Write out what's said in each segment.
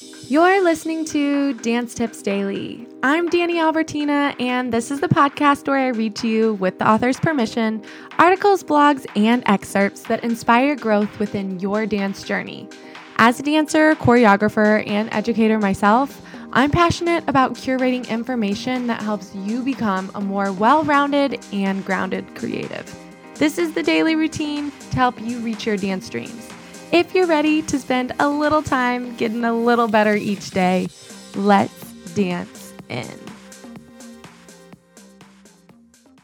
You're listening to Dance Tips Daily. I'm Danny Albertina, and this is the podcast where I read to you, with the author's permission, articles, blogs, and excerpts that inspire growth within your dance journey. As a dancer, choreographer, and educator myself, I'm passionate about curating information that helps you become a more well rounded and grounded creative. This is the daily routine to help you reach your dance dreams. If you're ready to spend a little time getting a little better each day, let's dance in.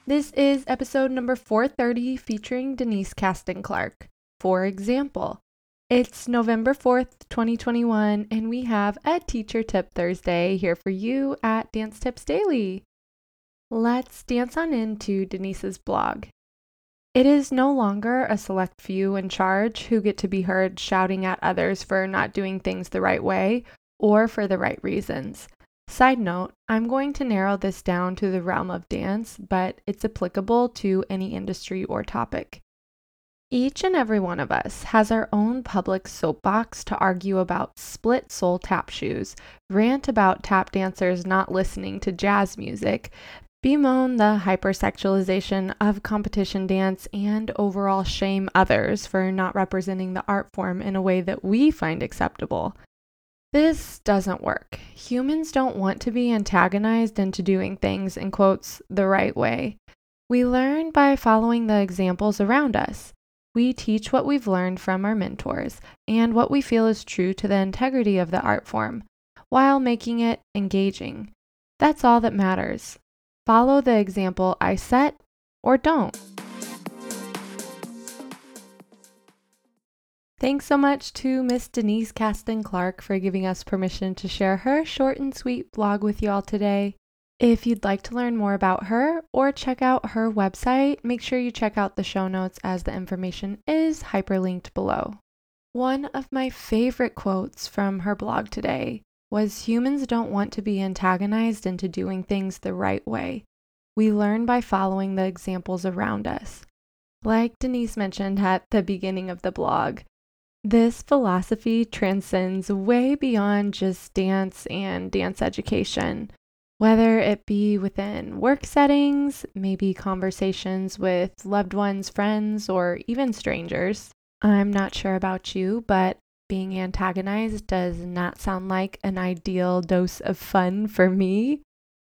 This is episode number 430 featuring Denise Caston Clark. For example, it's November 4th, 2021, and we have a Teacher Tip Thursday here for you at Dance Tips Daily. Let's dance on into Denise's blog. It is no longer a select few in charge who get to be heard shouting at others for not doing things the right way or for the right reasons. Side note, I'm going to narrow this down to the realm of dance, but it's applicable to any industry or topic. Each and every one of us has our own public soapbox to argue about split sole tap shoes, rant about tap dancers not listening to jazz music, bemoan the hypersexualization of competition dance and overall shame others for not representing the art form in a way that we find acceptable. This doesn't work. Humans don't want to be antagonized into doing things, in quotes, the right way. We learn by following the examples around us. We teach what we've learned from our mentors and what we feel is true to the integrity of the art form, while making it engaging. That's all that matters. Follow the example I set or don't. Thanks so much to Miss Denise Caston Clark for giving us permission to share her short and sweet blog with y'all today. If you'd like to learn more about her or check out her website, make sure you check out the show notes as the information is hyperlinked below. One of my favorite quotes from her blog today was humans don't want to be antagonized into doing things the right way. We learn by following the examples around us. Like Denise mentioned at the beginning of the blog, this philosophy transcends way beyond just dance and dance education. Whether it be within work settings, maybe conversations with loved ones, friends, or even strangers. I'm not sure about you, but being antagonized does not sound like an ideal dose of fun for me.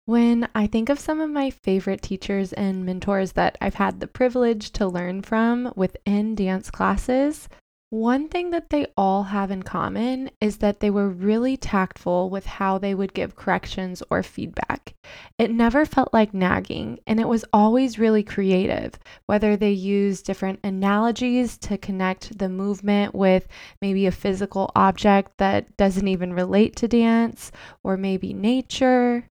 When I think of some of my favorite teachers and mentors that I've had the privilege to learn from within dance classes, one thing that they all have in common is that they were really tactful with how they would give corrections or feedback. It never felt like nagging, and it was always really creative, whether they used different analogies to connect the movement with maybe a physical object that doesn't even relate to dance, or maybe nature.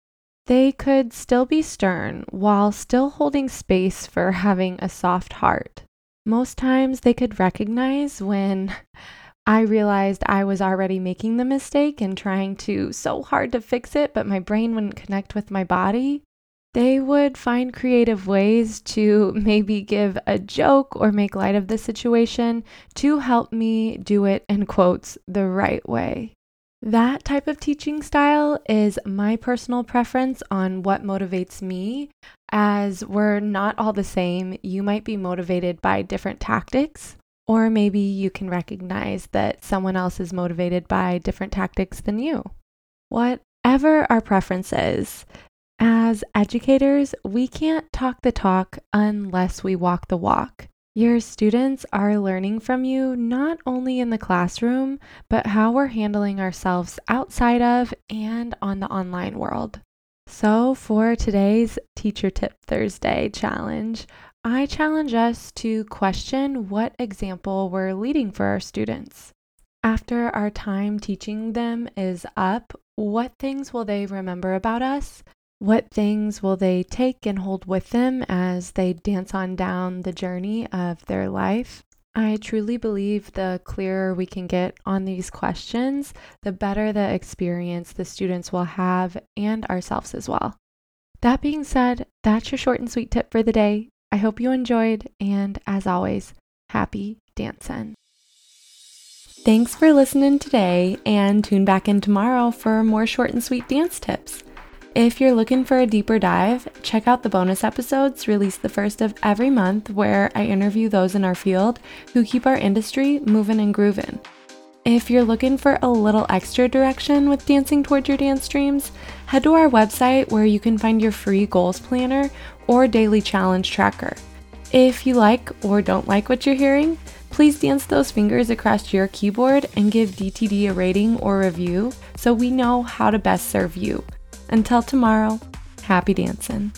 They could still be stern while still holding space for having a soft heart most times they could recognize when I realized I was already making the mistake and trying to so hard to fix it, but my brain wouldn't connect with my body. They would find creative ways to maybe give a joke or make light of the situation to help me do it in quotes the right way. That type of teaching style is my personal preference on what motivates me, as we're not all the same. You might be motivated by different tactics, or maybe you can recognize that someone else is motivated by different tactics than you. Whatever our preferences, as educators, we can't talk the talk unless we walk the walk. Your students are learning from you not only in the classroom, but how we're handling ourselves outside of and on the online world. So, for today's Teacher Tip Thursday challenge, I challenge us to question what example we're leading for our students. After our time teaching them is up, what things will they remember about us? What things will they take and hold with them as they dance on down the journey of their life? I truly believe the clearer we can get on these questions, the better the experience the students will have and ourselves as well. That being said, that's your short and sweet tip for the day. I hope you enjoyed, and as always, happy dancing. Thanks for listening today and tune back in tomorrow for more short and sweet dance tips. If you're looking for a deeper dive, check out the bonus episodes released the first of every month where I interview those in our field who keep our industry moving and grooving. If you're looking for a little extra direction with dancing towards your dance dreams, head to our website where you can find your free goals planner or daily challenge tracker. If you like or don't like what you're hearing, please dance those fingers across your keyboard and give DTD a rating or review so we know how to best serve you. Until tomorrow, happy dancing.